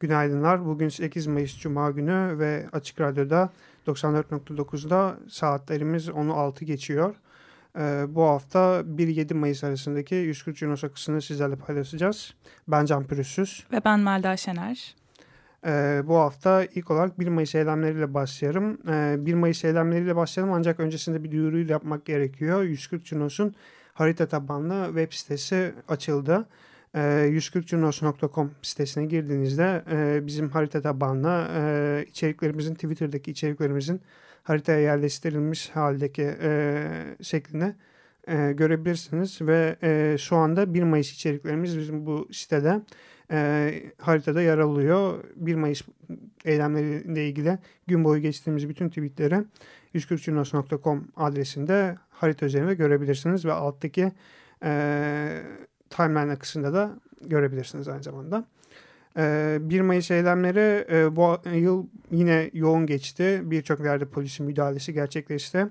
Günaydınlar. Bugün 8 Mayıs Cuma günü ve Açık Radyo'da 94.9'da saatlerimiz 10'u 6 geçiyor. Ee, bu hafta 1-7 Mayıs arasındaki 140 Junos akısını sizlerle paylaşacağız. Ben Can Pürüzsüz. Ve ben Melda Şener. Ee, bu hafta ilk olarak 1 Mayıs eylemleriyle başlayalım. Ee, 1 Mayıs eylemleriyle başlayalım ancak öncesinde bir duyuruyu yapmak gerekiyor. 140 Junos'un harita tabanlı web sitesi açıldı. 140junos.com sitesine girdiğinizde e, bizim harita tabanlı e, içeriklerimizin Twitter'daki içeriklerimizin haritaya yerleştirilmiş haldeki e, şeklini e, görebilirsiniz ve e, şu anda 1 Mayıs içeriklerimiz bizim bu sitede e, haritada yer alıyor. 1 Mayıs eylemleriyle ilgili gün boyu geçtiğimiz bütün tweetleri 140junos.com adresinde harita üzerinde görebilirsiniz ve alttaki e, timeline akısında da görebilirsiniz aynı zamanda. Ee, 1 Mayıs eylemleri bu yıl yine yoğun geçti. Birçok yerde polisin müdahalesi gerçekleşti.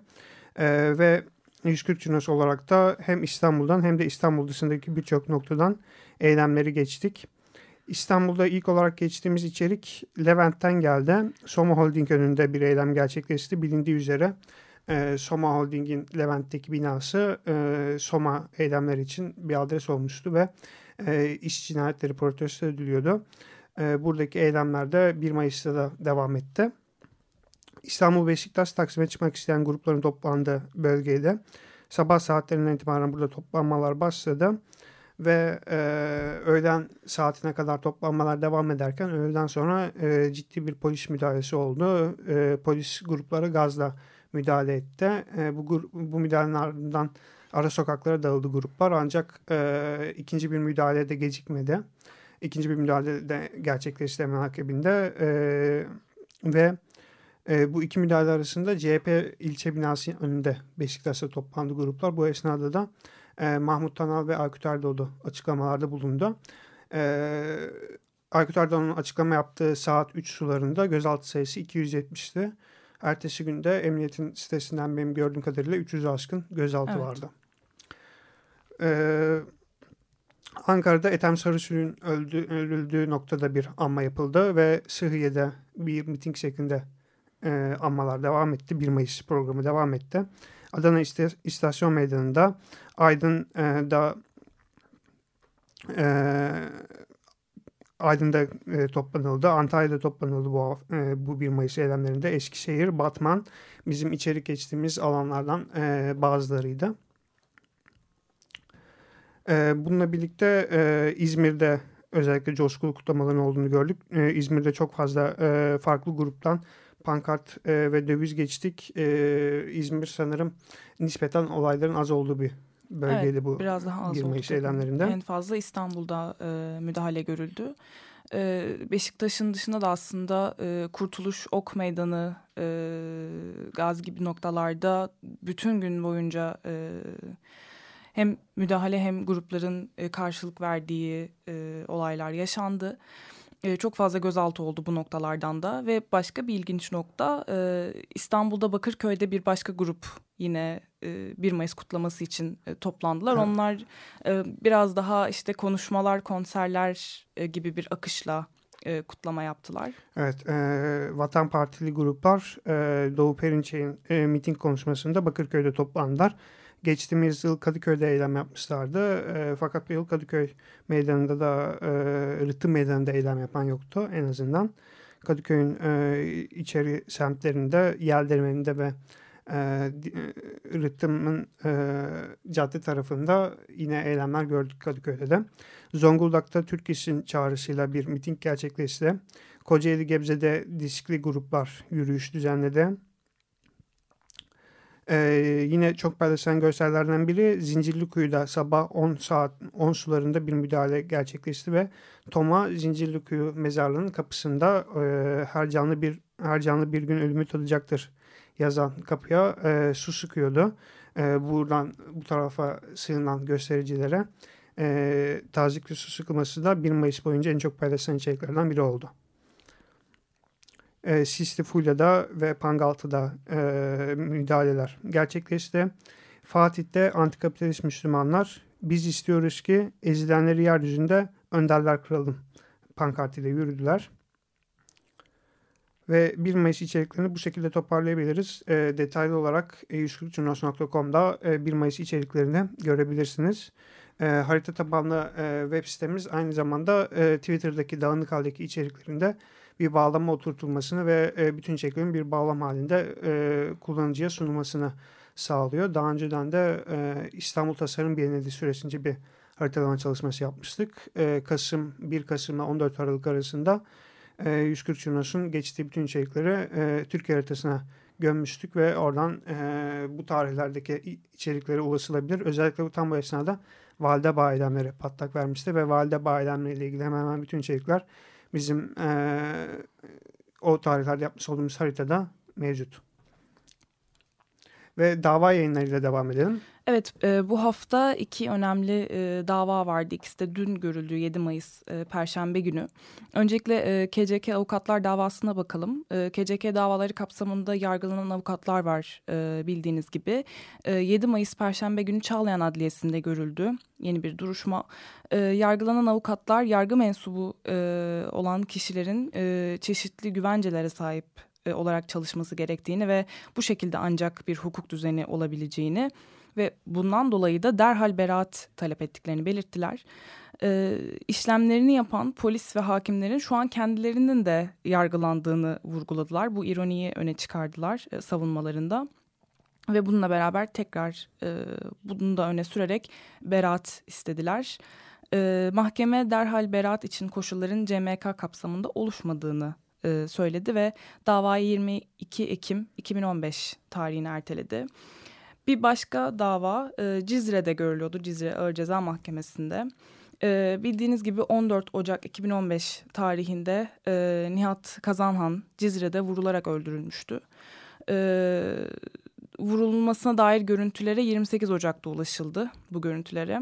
Ve 140 Cunos olarak da hem İstanbul'dan hem de İstanbul dışındaki birçok noktadan eylemleri geçtik. İstanbul'da ilk olarak geçtiğimiz içerik Levent'ten geldi. Soma Holding önünde bir eylem gerçekleşti. Bilindiği üzere Soma Holding'in Levent'teki binası Soma eylemleri için bir adres olmuştu ve e, iş cinayetleri protesto ediliyordu. E, buradaki eylemler de 1 Mayıs'ta da devam etti. İstanbul Beşiktaş Taksim'e çıkmak isteyen grupların toplandığı bölgede sabah saatlerinden itibaren burada toplanmalar başladı ve e, öğlen saatine kadar toplanmalar devam ederken öğleden sonra e, ciddi bir polis müdahalesi oldu. E, polis grupları gazla müdahale etti. E, bu, bu müdahalenin ardından ara sokaklara dağıldı gruplar ancak e, ikinci bir müdahale de gecikmedi. İkinci bir müdahale de gerçekleşti hemen akabinde e, ve e, bu iki müdahale arasında CHP ilçe binası önünde Beşiktaş'ta toplandı gruplar. Bu esnada da e, Mahmut Tanal ve Aykut Erdoğdu açıklamalarda bulundu. E, Aykut Erdoğan'ın açıklama yaptığı saat 3 sularında gözaltı sayısı 270'ti. Ertesi günde emniyetin sitesinden benim gördüğüm kadarıyla 300 aşkın gözaltı evet. vardı. Ee, Ankara'da Ethem Sarısül'ün öldü, öldüğü noktada bir anma yapıldı ve Sıhhiye'de bir miting şeklinde e, anmalar devam etti. 1 Mayıs programı devam etti. Adana İstasyon Meydanı'nda Aydın'da e, Aydın'da e, toplanıldı. Antalya'da toplanıldı bu, e, bu 1 Mayıs eylemlerinde. Eskişehir, Batman bizim içerik geçtiğimiz alanlardan e, bazılarıydı. E, bununla birlikte e, İzmir'de özellikle coşkulu kutlamaların olduğunu gördük. E, İzmir'de çok fazla e, farklı gruptan pankart e, ve döviz geçtik. E, İzmir sanırım nispeten olayların az olduğu bir bölgeydi evet, bu biraz daha az 20 eylemlerinden. En fazla İstanbul'da e, müdahale görüldü. E, Beşiktaş'ın dışında da aslında e, Kurtuluş Ok Meydanı, e, Gaz gibi noktalarda bütün gün boyunca e, hem müdahale hem grupların e, karşılık verdiği e, olaylar yaşandı. E, çok fazla gözaltı oldu bu noktalardan da ve başka bir ilginç nokta e, İstanbul'da Bakırköy'de bir başka grup yine e, 1 Mayıs kutlaması için e, toplandılar. Evet. Onlar e, biraz daha işte konuşmalar, konserler e, gibi bir akışla e, kutlama yaptılar. Evet, e, Vatan Partili gruplar e, Doğu Perinçek'in e, miting konuşmasında Bakırköy'de toplandılar. Geçtiğimiz yıl Kadıköy'de eylem yapmışlardı. E, fakat bu yıl Kadıköy meydanında da e, Rıhtım meydanında eylem yapan yoktu en azından. Kadıköy'ün e, içeri semtlerinde, Yeldirmeni'nde ve e, Rıhtım'ın e, cadde tarafında yine eylemler gördük Kadıköy'de de. Zonguldak'ta Türkis'in çağrısıyla bir miting gerçekleşti. Kocaeli Gebze'de diskli gruplar yürüyüş düzenledi. Ee, yine çok paylaşılan görsellerden biri Zincirlikuyu'da sabah 10 saat 10 sularında bir müdahale gerçekleşti ve Toma Zincirlikuyu mezarlığının kapısında e, her canlı bir her canlı bir gün ölümü tadacaktır yazan kapıya e, su sıkıyordu. E, buradan bu tarafa sığınan göstericilere e, tazikli su sıkılması da 1 Mayıs boyunca en çok paylaşılan içeriklerden biri oldu e, Sisli Fulya'da ve Pangaltı'da e, müdahaleler gerçekleşti. Fatih'te antikapitalist Müslümanlar biz istiyoruz ki ezilenleri yeryüzünde önderler kıralım pankartıyla yürüdüler. Ve 1 Mayıs içeriklerini bu şekilde toparlayabiliriz. E, detaylı olarak e140curnos.com'da e, 1 Mayıs içeriklerini görebilirsiniz. E, harita tabanlı e, web sitemiz aynı zamanda e, Twitter'daki dağınık haldeki içeriklerinde bir bağlama oturtulmasını ve e, bütün içeriklerin bir bağlam halinde e, kullanıcıya sunulmasını sağlıyor. Daha önceden de e, İstanbul Tasarım Bienali süresince bir haritalama çalışması yapmıştık. E, Kasım 1 Kasım ile 14 Aralık arasında e, 140 Junos'un geçtiği bütün içerikleri e, Türkiye haritasına gömmüştük ve oradan e, bu tarihlerdeki içeriklere ulaşılabilir. Özellikle bu tam bu esnada valide bayramları patlak vermişti ve valide bayramları ile ilgili hemen hemen bütün içerikler bizim e, o tarihlerde yapmış olduğumuz haritada mevcut. Ve dava yayınlarıyla devam edelim. Evet e, bu hafta iki önemli e, dava vardı. İkisi de dün görüldü 7 Mayıs e, Perşembe günü. Öncelikle e, KCK avukatlar davasına bakalım. E, KCK davaları kapsamında yargılanan avukatlar var e, bildiğiniz gibi. E, 7 Mayıs Perşembe günü Çağlayan Adliyesi'nde görüldü. Yeni bir duruşma. E, yargılanan avukatlar yargı mensubu e, olan kişilerin e, çeşitli güvencelere sahip e, olarak çalışması gerektiğini ve bu şekilde ancak bir hukuk düzeni olabileceğini ve bundan dolayı da derhal beraat talep ettiklerini belirttiler. E, işlemlerini yapan polis ve hakimlerin şu an kendilerinin de yargılandığını vurguladılar. Bu ironiyi öne çıkardılar e, savunmalarında. Ve bununla beraber tekrar e, bunu da öne sürerek beraat istediler. E, mahkeme derhal beraat için koşulların CMK kapsamında oluşmadığını e, söyledi ve davayı 22 Ekim 2015 tarihine erteledi. Bir başka dava e, Cizre'de görülüyordu. Cizre Ağır Ceza Mahkemesi'nde. E, bildiğiniz gibi 14 Ocak 2015 tarihinde e, Nihat Kazanhan Cizre'de vurularak öldürülmüştü. E, vurulmasına dair görüntülere 28 Ocak'ta ulaşıldı bu görüntülere.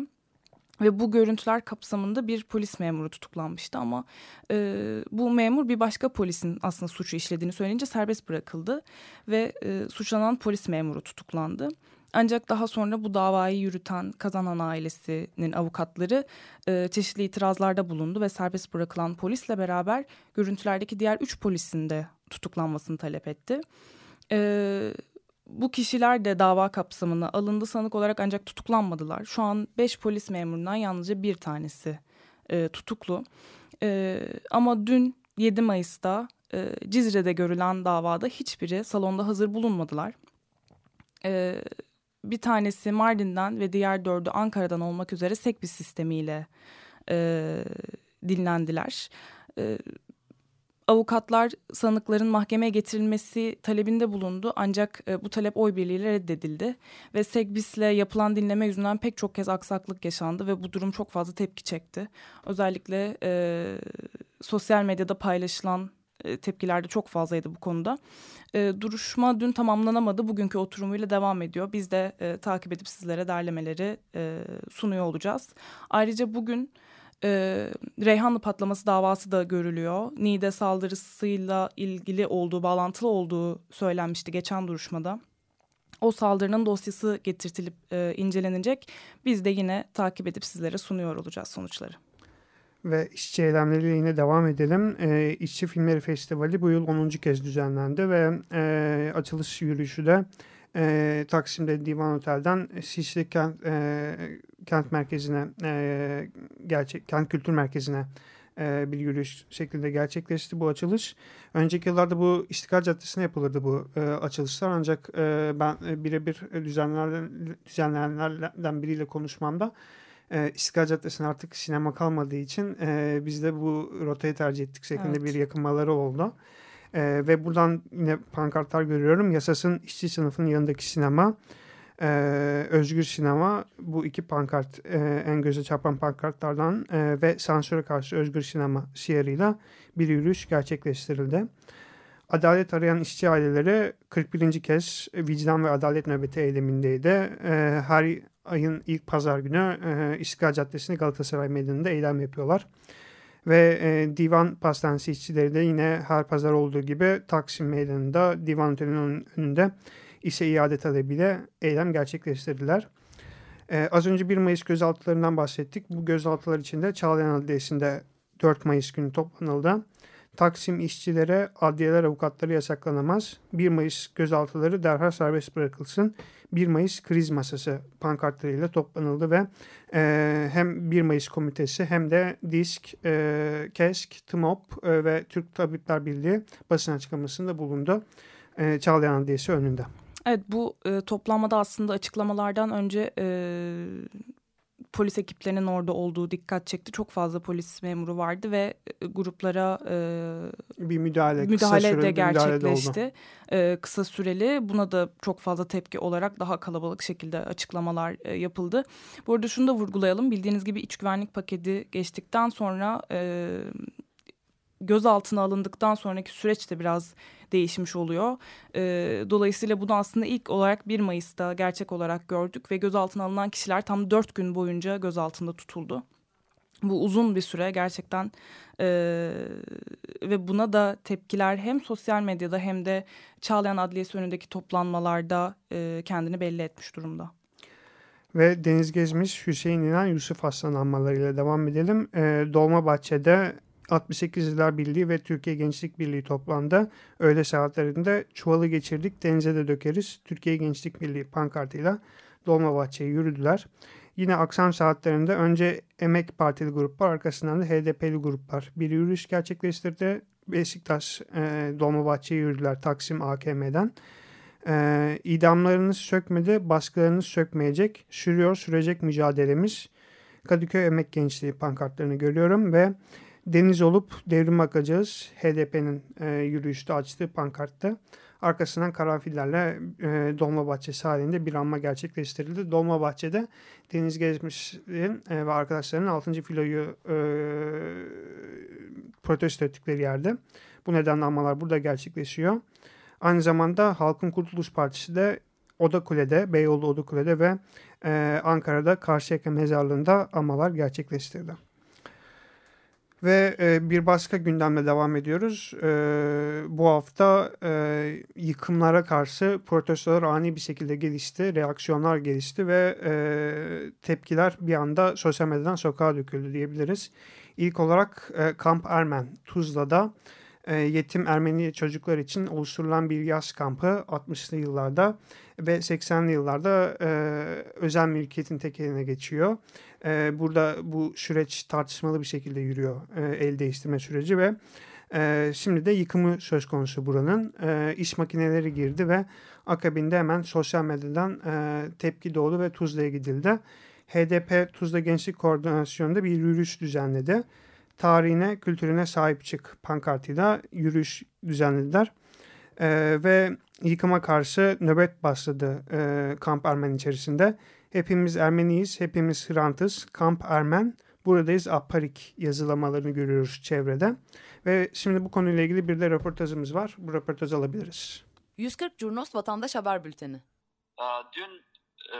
Ve bu görüntüler kapsamında bir polis memuru tutuklanmıştı ama e, bu memur bir başka polisin aslında suçu işlediğini söyleyince serbest bırakıldı ve e, suçlanan polis memuru tutuklandı. Ancak daha sonra bu davayı yürüten kazanan ailesinin avukatları e, çeşitli itirazlarda bulundu ve serbest bırakılan polisle beraber görüntülerdeki diğer üç polisin de tutuklanmasını talep etti. E, bu kişiler de dava kapsamına alındı sanık olarak ancak tutuklanmadılar. Şu an beş polis memurundan yalnızca bir tanesi e, tutuklu. E, ama dün 7 Mayıs'ta e, Cizre'de görülen davada hiçbiri salonda hazır bulunmadılar. E, bir tanesi Mardin'den ve diğer dördü Ankara'dan olmak üzere sekbis sistemiyle e, dinlendiler. E, avukatlar sanıkların mahkemeye getirilmesi talebinde bulundu ancak e, bu talep oy birliğiyle reddedildi ve Segbis'le yapılan dinleme yüzünden pek çok kez aksaklık yaşandı ve bu durum çok fazla tepki çekti. Özellikle e, sosyal medyada paylaşılan e, tepkiler de çok fazlaydı bu konuda. E, duruşma dün tamamlanamadı. Bugünkü oturumuyla devam ediyor. Biz de e, takip edip sizlere derlemeleri e, sunuyor olacağız. Ayrıca bugün e, Reyhanlı patlaması davası da görülüyor. Nide saldırısıyla ilgili olduğu, bağlantılı olduğu söylenmişti geçen duruşmada. O saldırının dosyası getirtilip e, incelenecek. Biz de yine takip edip sizlere sunuyor olacağız sonuçları. Ve işçi eylemleriyle yine devam edelim. E, İşçi Filmleri Festivali bu yıl 10. kez düzenlendi ve e, açılış yürüyüşü de e, Taksim'de Divan Otel'den Sisli Kent, e, kent merkezine, e, gerçek kent kültür merkezine e, bir yürüyüş şeklinde gerçekleşti bu açılış. Önceki yıllarda bu İstiklal Caddesi'ne yapılırdı bu e, açılışlar ancak e, ben e, birebir düzenlerden, düzenleyenlerden biriyle konuşmamda E, İstiklal Caddesi'ne artık sinema kalmadığı için e, biz de bu rotayı tercih ettik şeklinde evet. bir yakınmaları oldu. E, ve buradan yine pankartlar görüyorum. Yasasın işçi sınıfının yanındaki sinema, e, özgür sinema bu iki pankart e, en göze çarpan pankartlardan e, ve sansüre karşı özgür sinema siyarıyla bir yürüyüş gerçekleştirildi. Adalet arayan işçi aileleri 41. kez vicdan ve adalet nöbeti eylemindeydi. Her ayın ilk pazar günü e, İstiklal Caddesi'nde Galatasaray Meydanı'nda eylem yapıyorlar. Ve e, divan pastanesi işçileri de yine her pazar olduğu gibi Taksim Meydanı'nda divan otelinin önünde ise iade talebiyle eylem gerçekleştirdiler. Ee, az önce 1 Mayıs gözaltılarından bahsettik. Bu gözaltılar içinde Çağlayan Adliyesi'nde 4 Mayıs günü toplanıldı. Taksim işçilere adliyeler avukatları yasaklanamaz. 1 Mayıs gözaltıları derhal serbest bırakılsın. 1 Mayıs kriz masası pankartlarıyla toplanıldı ve e, hem 1 Mayıs komitesi hem de DİSK, e, KESK, TMOP e, ve Türk Tabipler Birliği basın açıklamasında bulundu. E, Çağlayan Adliyesi önünde. Evet bu e, toplanmada aslında açıklamalardan önce e, polis ekiplerinin orada olduğu dikkat çekti. Çok fazla polis memuru vardı ve e, gruplara e, bir müdahale, müdahale kısa de gerçekleşti. E, kısa süreli. Buna da çok fazla tepki olarak daha kalabalık şekilde açıklamalar e, yapıldı. Bu arada şunu da vurgulayalım. Bildiğiniz gibi iç güvenlik paketi geçtikten sonra e, gözaltına alındıktan sonraki süreç de biraz değişmiş oluyor. E, dolayısıyla bunu aslında ilk olarak 1 Mayıs'ta gerçek olarak gördük ve gözaltına alınan kişiler tam 4 gün boyunca gözaltında tutuldu. Bu uzun bir süre gerçekten e, ve buna da tepkiler hem sosyal medyada hem de Çağlayan Adliyesi önündeki toplanmalarda e, kendini belli etmiş durumda. Ve Deniz Gezmiş, Hüseyin İnan, Yusuf Aslan anmalarıyla devam edelim. E, Dolmabahçe'de 68 Yıllar Birliği ve Türkiye Gençlik Birliği toplandı. Öğle saatlerinde çuvalı geçirdik denize de dökeriz. Türkiye Gençlik Birliği pankartıyla Dolmabahçe'ye yürüdüler. Yine akşam saatlerinde önce Emek Partili gruplar arkasından da HDP'li gruplar bir yürüyüş gerçekleştirdi. Beşiktaş e, Dolmabahçe'ye yürüdüler Taksim AKM'den. E, idamlarınız sökmedi, baskılarınız sökmeyecek. Sürüyor, sürecek mücadelemiz. Kadıköy Emek Gençliği pankartlarını görüyorum ve Deniz olup devrim bakacağız. HDP'nin e, yürüyüşte açtığı pankartta. Arkasından karanfillerle e, Dolmabahçesi halinde bir anma gerçekleştirildi. Dolmabahçe'de Deniz Gezmiş'in e, ve arkadaşlarının 6. filoyu e, protesto ettikleri yerde. Bu nedenle anmalar burada gerçekleşiyor. Aynı zamanda Halkın Kurtuluş Partisi de Odakule'de, Beyoğlu Odakule'de ve e, Ankara'da Karşıyaka Mezarlığı'nda anmalar gerçekleştirdi. Ve e, bir başka gündemle devam ediyoruz. E, bu hafta e, yıkımlara karşı protestolar ani bir şekilde gelişti, reaksiyonlar gelişti ve e, tepkiler bir anda sosyal medyadan sokağa döküldü diyebiliriz. İlk olarak e, Kamp Ermen Tuzla'da e, yetim Ermeni çocuklar için oluşturulan bir yaz kampı 60'lı yıllarda ve 80'li yıllarda e, özel mülkiyetin tek eline geçiyor. E, burada bu süreç tartışmalı bir şekilde yürüyor e, el değiştirme süreci ve e, şimdi de yıkımı söz konusu buranın. E, iş makineleri girdi ve akabinde hemen sosyal medyadan e, tepki doğdu ve Tuzla'ya gidildi. HDP Tuzla Gençlik Koordinasyonu'nda bir yürüyüş düzenledi. Tarihine, kültürüne sahip çık pankartıyla yürüyüş düzenlediler. E, ve yıkıma karşı nöbet başladı e, Kamp Ermen içerisinde. Hepimiz Ermeniyiz, hepimiz Hrantız, Kamp Ermen, buradayız Aparik yazılamalarını görüyoruz çevrede. Ve şimdi bu konuyla ilgili bir de röportajımız var. Bu röportajı alabiliriz. 140 Curnos Vatandaş Haber Bülteni. Dün e,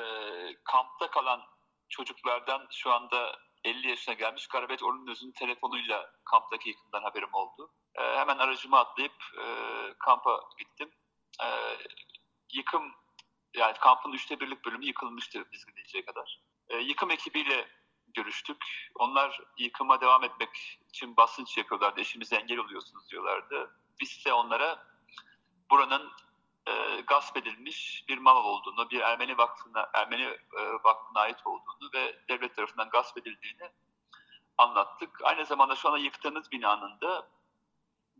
kampta kalan çocuklardan şu anda 50 yaşına gelmiş Garabet Orunöz'ün telefonuyla kamptaki yıkımdan haberim oldu. E, hemen aracıma atlayıp e, kampa gittim. E, yıkım yani kampın üçte birlik bölümü yıkılmıştı biz gidinceye kadar. E, yıkım ekibiyle görüştük. Onlar yıkıma devam etmek için basınç yapıyorlardı. Eşimize engel oluyorsunuz diyorlardı. Biz ise onlara buranın e, gasp edilmiş bir mal olduğunu, bir Ermeni vakfına, Ermeni e, vakfına ait olduğunu ve devlet tarafından gasp edildiğini anlattık. Aynı zamanda şu anda yıktığımız binanın da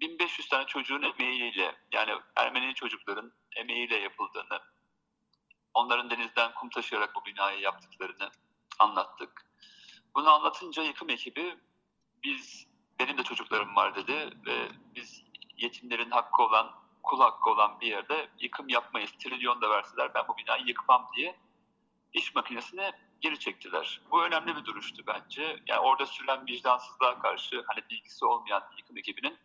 1500 tane çocuğun emeğiyle yani Ermeni çocukların emeğiyle yapıldığını, onların denizden kum taşıyarak bu binayı yaptıklarını anlattık. Bunu anlatınca yıkım ekibi biz benim de çocuklarım var dedi ve biz yetimlerin hakkı olan, kul hakkı olan bir yerde yıkım yapmayız. Trilyon da verseler ben bu binayı yıkmam diye iş makinesine geri çektiler. Bu önemli bir duruştu bence. Yani orada sürülen vicdansızlığa karşı hani bilgisi olmayan yıkım ekibinin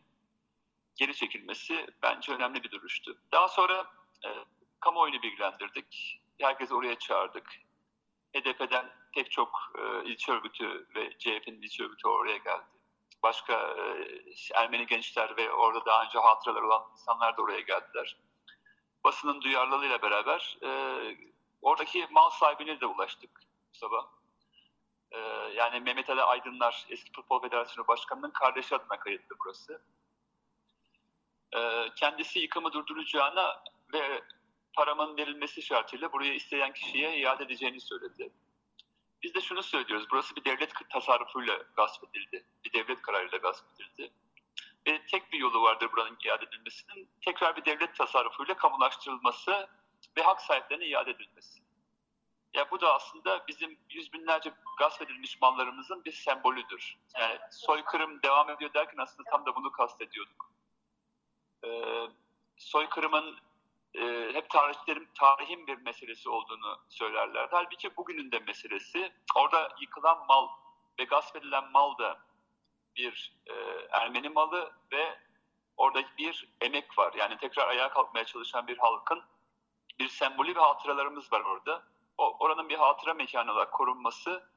geri çekilmesi bence önemli bir duruştu. Daha sonra e, kamuoyunu bilgilendirdik. Herkesi oraya çağırdık. HDP'den pek çok e, ilçe örgütü ve CHP'nin ilçe örgütü oraya geldi. Başka e, Ermeni gençler ve orada daha önce hatıralar olan insanlar da oraya geldiler. Basının duyarlılığıyla beraber e, oradaki mal sahibine de ulaştık sabah. E, yani Mehmet Ali Aydınlar, eski Futbol Federasyonu Başkanı'nın kardeşi adına kayıtlı burası. E, kendisi yıkımı durduracağına ve paramın verilmesi şartıyla buraya isteyen kişiye iade edeceğini söyledi. Biz de şunu söylüyoruz, burası bir devlet tasarrufuyla gasp edildi, bir devlet kararıyla gasp edildi. Ve tek bir yolu vardır buranın iade edilmesinin, tekrar bir devlet tasarrufuyla kamulaştırılması ve hak sahiplerine iade edilmesi. Ya bu da aslında bizim yüz binlerce gasp edilmiş mallarımızın bir sembolüdür. Yani soykırım devam ediyor derken aslında tam da bunu kastediyorduk. Ee, soykırımın e, hep tarihçilerin tarihin bir meselesi olduğunu söylerlerdi. Halbuki bugünün de meselesi. Orada yıkılan mal ve gasp edilen mal da bir e, Ermeni malı ve orada bir emek var. Yani tekrar ayağa kalkmaya çalışan bir halkın bir sembolü ve hatıralarımız var orada. O, oranın bir hatıra mekanı olarak korunması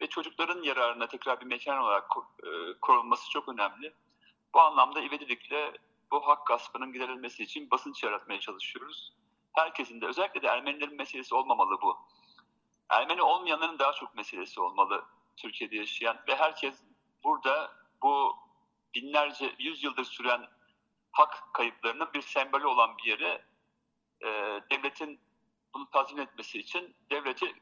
ve çocukların yararına tekrar bir mekan olarak e, korunması çok önemli. Bu anlamda ivedilikle bu hak gaspının giderilmesi için basınç yaratmaya çalışıyoruz. Herkesin de özellikle de Ermenilerin meselesi olmamalı bu. Ermeni olmayanların daha çok meselesi olmalı Türkiye'de yaşayan ve herkes burada bu binlerce, yüz yıldır süren hak kayıplarının bir sembolü olan bir yere e, devletin bunu tazmin etmesi için devleti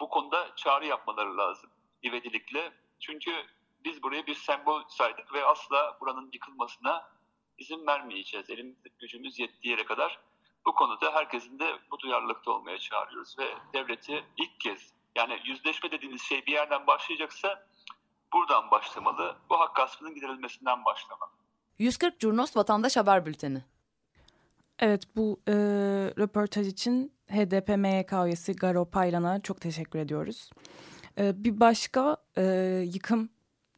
bu konuda çağrı yapmaları lazım ivedilikle. Çünkü biz buraya bir sembol saydık ve asla buranın yıkılmasına izin vermeyeceğiz. Elimiz gücümüz yettiği yere kadar bu konuda herkesin de bu duyarlılıkta olmaya çağırıyoruz ve devleti ilk kez yani yüzleşme dediğiniz şey bir yerden başlayacaksa buradan başlamalı. Bu hak gaspının giderilmesinden başlamalı. 140 Curnos Vatandaş Haber Bülteni. Evet bu e, röportaj için HDP MYK üyesi Garo Paylan'a çok teşekkür ediyoruz. E, bir başka e, yıkım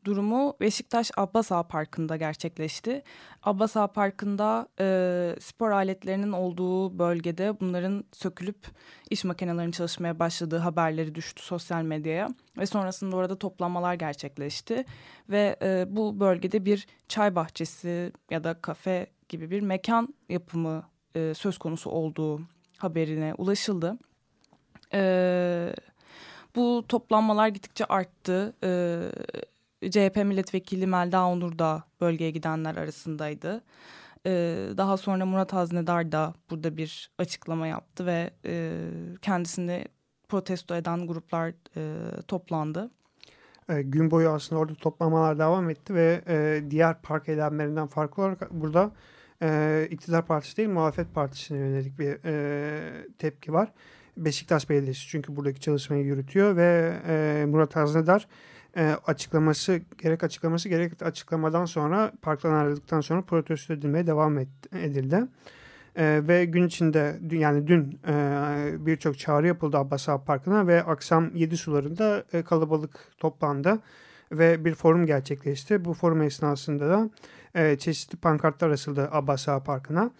durumu Beşiktaş Abbas Ağa Parkı'nda gerçekleşti. Abbas Ağa Parkı'nda e, spor aletlerinin olduğu bölgede bunların sökülüp iş makinelerinin çalışmaya başladığı haberleri düştü sosyal medyaya. Ve sonrasında orada toplanmalar gerçekleşti. Ve e, bu bölgede bir çay bahçesi ya da kafe gibi bir mekan yapımı e, söz konusu olduğu haberine ulaşıldı. E, bu toplanmalar gittikçe arttı. E, CHP milletvekili Melda Onur da bölgeye gidenler arasındaydı. Ee, daha sonra Murat Haznedar da burada bir açıklama yaptı ve e, kendisini protesto eden gruplar e, toplandı. E, gün boyu aslında orada toplamalar devam etti ve e, diğer park eylemlerinden farklı olarak burada e, iktidar partisi değil muhalefet partisine yönelik bir tepki var. Beşiktaş Belediyesi çünkü buradaki çalışmayı yürütüyor ve Murat Haznedar e, açıklaması gerek açıklaması gerek açıklamadan sonra parktan ayrıldıktan sonra protesto edilmeye devam edildi. E, ve gün içinde yani dün e, birçok çağrı yapıldı Abbas Ağa Parkı'na ve akşam 7 sularında kalabalık toplandı ve bir forum gerçekleşti. Bu forum esnasında da çeşitli pankartlar asıldı Abbas Ağa Parkı'na.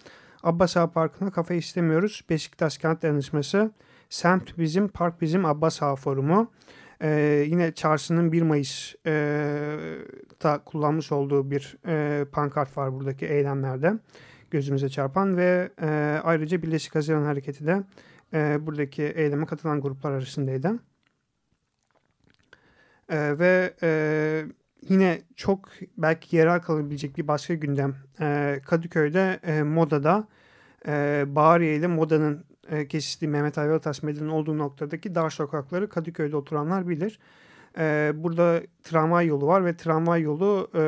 Abbas Ağa Parkı'na kafe istemiyoruz. Beşiktaş Kent Dayanışması, Semt Bizim, Park Bizim Abbas Ağa Forumu. Ee, yine çarşının 1 Mayıs'ta e, kullanmış olduğu bir e, pankart var buradaki eylemlerde gözümüze çarpan ve e, ayrıca Birleşik Haziran Hareketi de e, buradaki eyleme katılan gruplar arasındaydı. E, ve e, yine çok belki yerel kalabilecek bir başka gündem e, Kadıköy'de e, modada e, Bağriye ile modanın e, Mehmet Ali Ataş Meydanı'nın olduğu noktadaki dar sokakları Kadıköy'de oturanlar bilir. E, burada tramvay yolu var ve tramvay yolu e,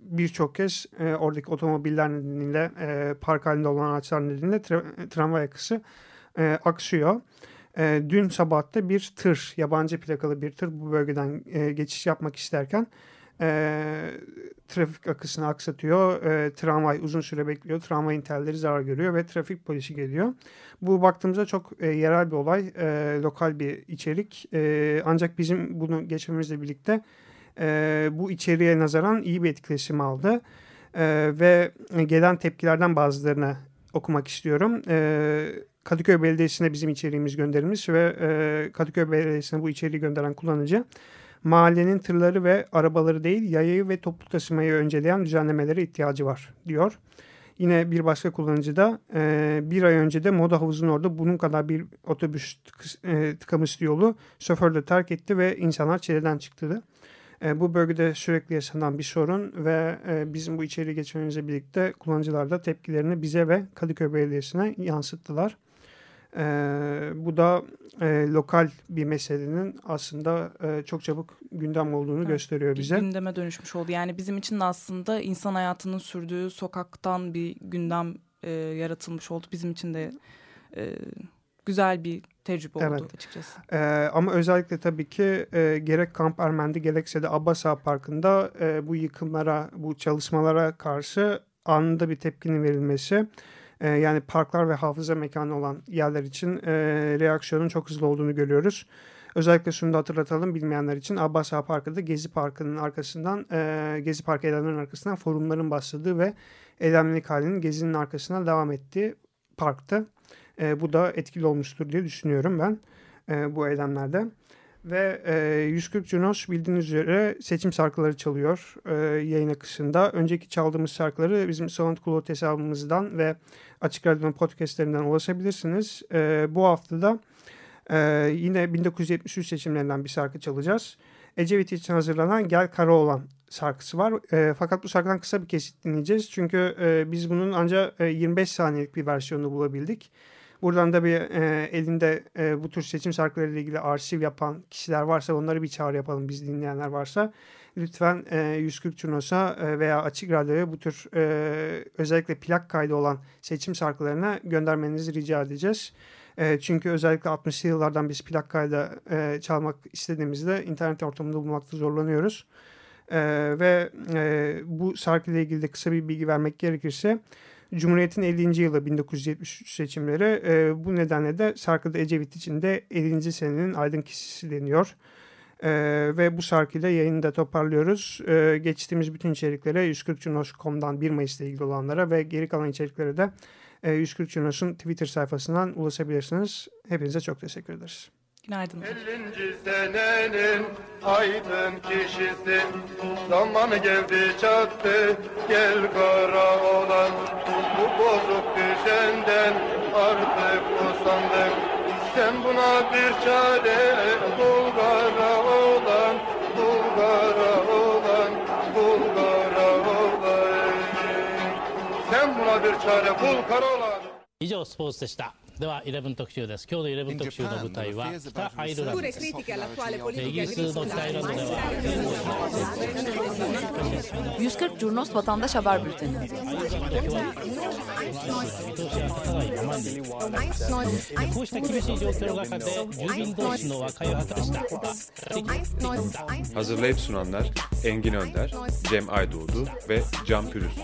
birçok kez e, oradaki otomobiller nedeniyle park halinde olan araçlar nedeniyle tra tramvay akısı e, aksıyor. Dün sabahta bir tır, yabancı plakalı bir tır bu bölgeden geçiş yapmak isterken e, trafik akısını aksatıyor. E, tramvay uzun süre bekliyor. Tramvayın telleri zarar görüyor ve trafik polisi geliyor. Bu baktığımızda çok e, yerel bir olay, e, lokal bir içerik. E, ancak bizim bunu geçmemizle birlikte e, bu içeriğe nazaran iyi bir etkileşim aldı. E, ve gelen tepkilerden bazılarını okumak istiyorum. E, Kadıköy Belediyesi'ne bizim içeriğimiz gönderilmiş ve e, Kadıköy Belediyesi'ne bu içeriği gönderen kullanıcı mahallenin tırları ve arabaları değil yayayı ve toplu taşımayı önceleyen düzenlemelere ihtiyacı var diyor. Yine bir başka kullanıcı da e, bir ay önce de moda havuzun orada bunun kadar bir otobüs e, tıkamıştı yolu şoför de terk etti ve insanlar çileden çıktı. E, bu bölgede sürekli yaşanan bir sorun ve e, bizim bu içeriği geçmemizle birlikte kullanıcılar da tepkilerini bize ve Kadıköy Belediyesi'ne yansıttılar. E, bu da e, lokal bir meselenin aslında e, çok çabuk gündem olduğunu evet, gösteriyor bize. Gündeme dönüşmüş oldu. Yani bizim için de aslında insan hayatının sürdüğü sokaktan bir gündem e, yaratılmış oldu. Bizim için de e, güzel bir tecrübe evet. oldu açıkçası. Ee, ama özellikle tabii ki e, gerek Kamp Ermendi gerekse de Abbasa Parkı'nda e, bu yıkımlara, bu çalışmalara karşı anında bir tepkinin verilmesi e, yani parklar ve hafıza mekanı olan yerler için e, reaksiyonun çok hızlı olduğunu görüyoruz. Özellikle şunu da hatırlatalım bilmeyenler için Abbas Ağa Parkı'da Gezi Parkı'nın arkasından e, Gezi Parkı eylemlerinin arkasından forumların başladığı ve eylemlilik halinin Gezi'nin arkasına devam ettiği parktı. E, bu da etkili olmuştur diye düşünüyorum ben e, bu eylemlerde. Ve e, 140 Junos bildiğiniz üzere seçim şarkıları çalıyor e, yayın akışında. Önceki çaldığımız şarkıları bizim SoundCloud hesabımızdan ve Açık Radyo'nun podcastlerinden ulaşabilirsiniz. E, bu haftada e, yine 1973 seçimlerinden bir şarkı çalacağız. Ecevit için hazırlanan Gel Kara Olan şarkısı var. E, fakat bu şarkıdan kısa bir kesit dinleyeceğiz. Çünkü e, biz bunun ancak e, 25 saniyelik bir versiyonunu bulabildik. Buradan da bir e, elinde e, bu tür seçim şarkılarıyla ilgili arşiv yapan kişiler varsa onları bir çağrı yapalım biz dinleyenler varsa. Lütfen e, 140 Çunos'a e, veya Açık Radyo'ya bu tür e, özellikle plak kaydı olan seçim şarkılarına göndermenizi rica edeceğiz. E, çünkü özellikle 60'lı yıllardan biz plak kaydı e, çalmak istediğimizde internet ortamında bulmakta zorlanıyoruz. E, ve e, bu şarkıyla ilgili de kısa bir bilgi vermek gerekirse Cumhuriyet'in 50. yılı 1973 seçimleri e, bu nedenle de şarkıda Ecevit için de 50. senenin aydın kişisi deniyor. E, ve bu şarkıyla yayını da toparlıyoruz. E, geçtiğimiz bütün içeriklere 140cunos.com'dan 1 Mayıs'la ilgili olanlara ve geri kalan içeriklere de e, 140 Cunos'un Twitter sayfasından ulaşabilirsiniz. Hepinize çok teşekkür ederiz. Günaydın. 50. senenin aydın kişisi Zamanı geldi çattı gel kara olan Bu bozuk düzenden artık usandık Sen buna bir çare bul kara olan Bul kara olan Bul kara olan Sen buna bir çare bul kara olan 以上スポーツでした。 では11特集です今日の11特集の舞台は北アイルランドですイギリスの北アイランドでは140 Curnos Vatandaş Haber Bülteni こうした厳しい状況の中で住民同士の和解を果たした Hazırlayıp sunanlar Engin Önder, Cem Aydoğdu ve Can Pürüzsüz.